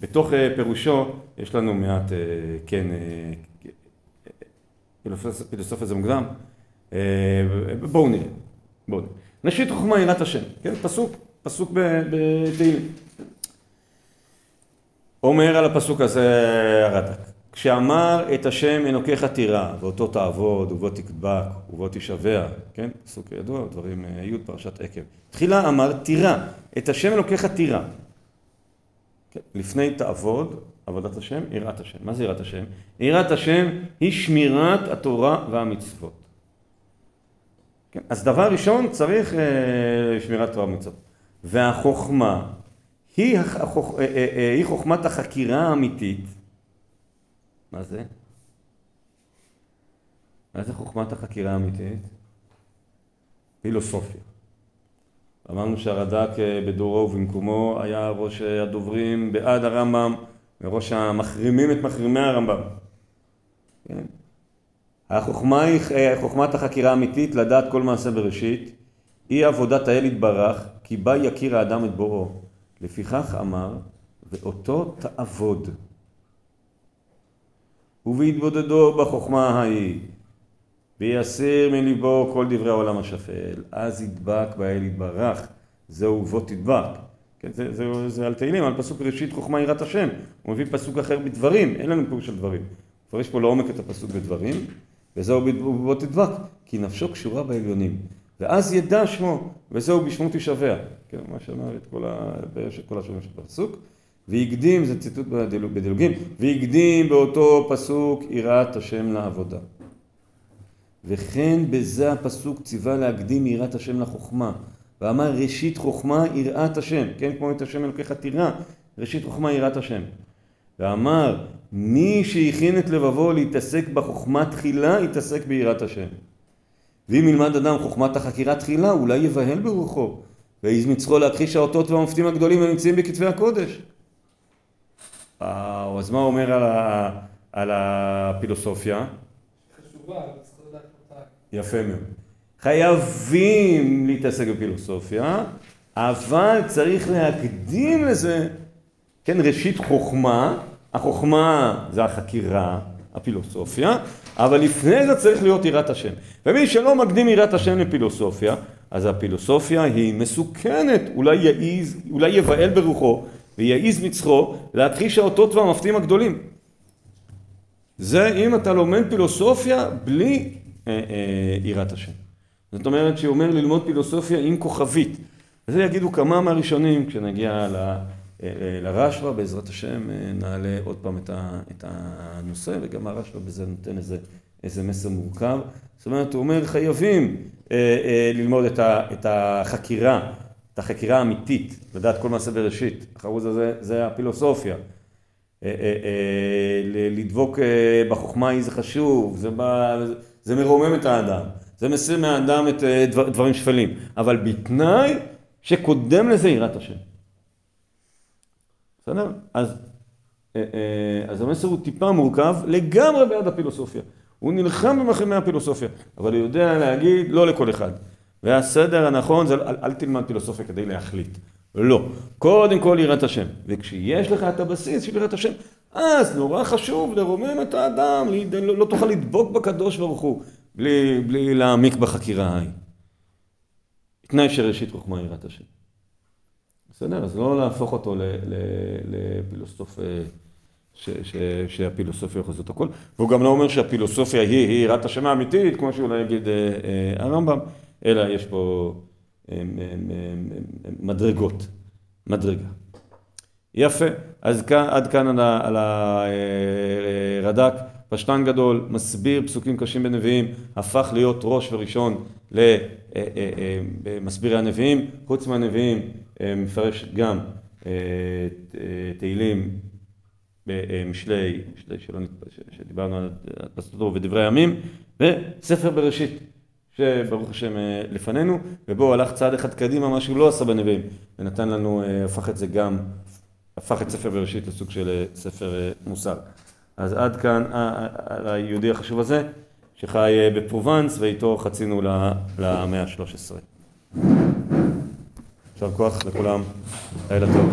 בתוך אה, פירושו, יש לנו מעט, אה, כן, פילוסופיה, זה מוקדם, בואו נראה, בואו נראה. נשית חוכמה יראת השם, כן, פסוק, פסוק בתהילים. אומר על הפסוק הזה הרד"ק, כשאמר את השם אלוקיך תירא, ואותו תעבוד, ובו תקבק, ובו תשבע, כן? פסוק ידוע, דברים י' פרשת עקב. תחילה אמר תירא, את השם אלוקיך תירא. לפני תעבוד, עבודת השם, יראת השם. מה זה יראת השם? יראת השם היא שמירת התורה והמצוות. כן? אז דבר ראשון צריך אה, שמירת תורה ומצוות. והחוכמה היא, הח- החוכ... אה, אה, אה, היא חוכמת החקירה האמיתית. מה זה? מה זה חוכמת החקירה האמיתית? פילוסופיה. אמרנו שהרד"ק אה, בדורו ובמקומו היה ראש הדוברים בעד הרמב"ם וראש המחרימים את מחרימי הרמב"ם. כן? החוכמה היא אה, חוכמת החקירה האמיתית לדעת כל מעשה בראשית היא עבודת האל יתברך כי בה יכיר האדם את בוראו לפיכך אמר ואותו תעבוד ובהתבודדו בחוכמה ההיא ויסיר מליבו כל דברי העולם השפל אז ידבק באל יתברך זהו ובו תדבק כן, זה, זה, זה על תהילים, על פסוק ראשית חוכמה יראת השם. הוא מביא פסוק אחר בדברים, אין לנו פירוש של דברים. הוא מפרש פה לעומק את הפסוק בדברים וזהו ובו תדבק כי נפשו קשורה בעליונים. ואז ידע שמו וזהו בשמו תשבע כן, מה שאמר את כל, ה... כל השונים של הפסוק. והקדים, זה ציטוט בדילוג, בדילוגים, והקדים באותו פסוק יראת השם לעבודה. וכן בזה הפסוק ציווה להקדים יראת השם לחוכמה. ואמר ראשית חוכמה יראת השם, כן כמו את השם אלוקיך תירא, ראשית חוכמה יראת השם. ואמר מי שהכין את לבבו להתעסק בחוכמה תחילה, יתעסק ביראת השם. ואם ילמד אדם חוכמת החקירה תחילה, אולי יבהל ברוחו, ויעז מצחו להכחיש האותות והמופתים הגדולים הנמצאים בכתבי הקודש. אז מה הוא אומר על, ה, על הפילוסופיה? חשובה, אבל צריך לדעת אותה. יפה מאוד. חייבים להתעסק בפילוסופיה, אבל צריך להקדים לזה, כן, ראשית חוכמה, החוכמה זה החקירה, הפילוסופיה, אבל לפני זה צריך להיות יראת השם. ומי שלא מקדים יראת השם לפילוסופיה, אז הפילוסופיה היא מסוכנת, אולי יעיז, אולי יבהל ברוחו ויעיז מצחו להכחיש האותות והמפתים הגדולים. זה אם אתה לומד פילוסופיה בלי יראת השם. זאת אומרת שהוא אומר ללמוד פילוסופיה עם כוכבית. וזה יגידו כמה מהראשונים כשנגיע אה, אה, לרשב"א, בעזרת השם אה, נעלה עוד פעם את, הנושא, וגם הרשב"א בזה נותן איזה, איזה מסר מורכב. זאת אומרת, הוא אומר חייבים אה, אה, ללמוד את, החקירה, את החקירה האמיתית, לדעת כל מעשה בראשית. החרוז הזה זה הפילוסופיה. אה, אה, אה, לדבוק אה, בחוכמה היא זה חשוב, זה, בא, זה מרומם את האדם, זה מסיר מהאדם את אה, דבר, דברים שפלים, אבל בתנאי שקודם לזה יראת השם. בסדר? אז, אה, אה, אז המסר הוא טיפה מורכב לגמרי בעד הפילוסופיה. הוא נלחם במחרימי הפילוסופיה, אבל הוא יודע להגיד לא לכל אחד. והסדר הנכון זה, אל, אל תלמד פילוסופיה כדי להחליט. לא. קודם כל יראת השם. וכשיש לך את הבסיס של יראת השם, אז נורא חשוב לרומם את האדם, לא, לא, תוכל לדבוק בקדוש ברוך הוא, בלי, בלי להעמיק בחקירה ההיא. תנאי שראשית חוכמה יראת השם. בסדר? אז לא להפוך אותו לפילוסוף, אה, שהפילוסופיה יכולה לעשות הכל. והוא גם לא אומר שהפילוסופיה היא, היא יראת השם האמיתית, כמו שאולי יגיד אה, אה, הרמב"ם, אלא יש פה מדרגות, מדרגה. יפה, אז כאן, עד כאן על הרד"ק, פשטן גדול, מסביר פסוקים קשים בנביאים, הפך להיות ראש וראשון למסבירי הנביאים, חוץ מהנביאים מפרש גם תהילים במשלי, משלי שלא נתפס, שדיברנו על פסטור ודברי הימים, וספר בראשית. שברוך השם לפנינו, ובו הלך צעד אחד קדימה, מה שהוא לא עשה בנביאים, ונתן לנו, הפך את זה גם, הפך את ספר בראשית לסוג של ספר מוסר. אז עד כאן היהודי החשוב הזה, שחי בפרובנס, ואיתו חצינו למאה ה-13. יישר כוח לכולם, לילה טוב.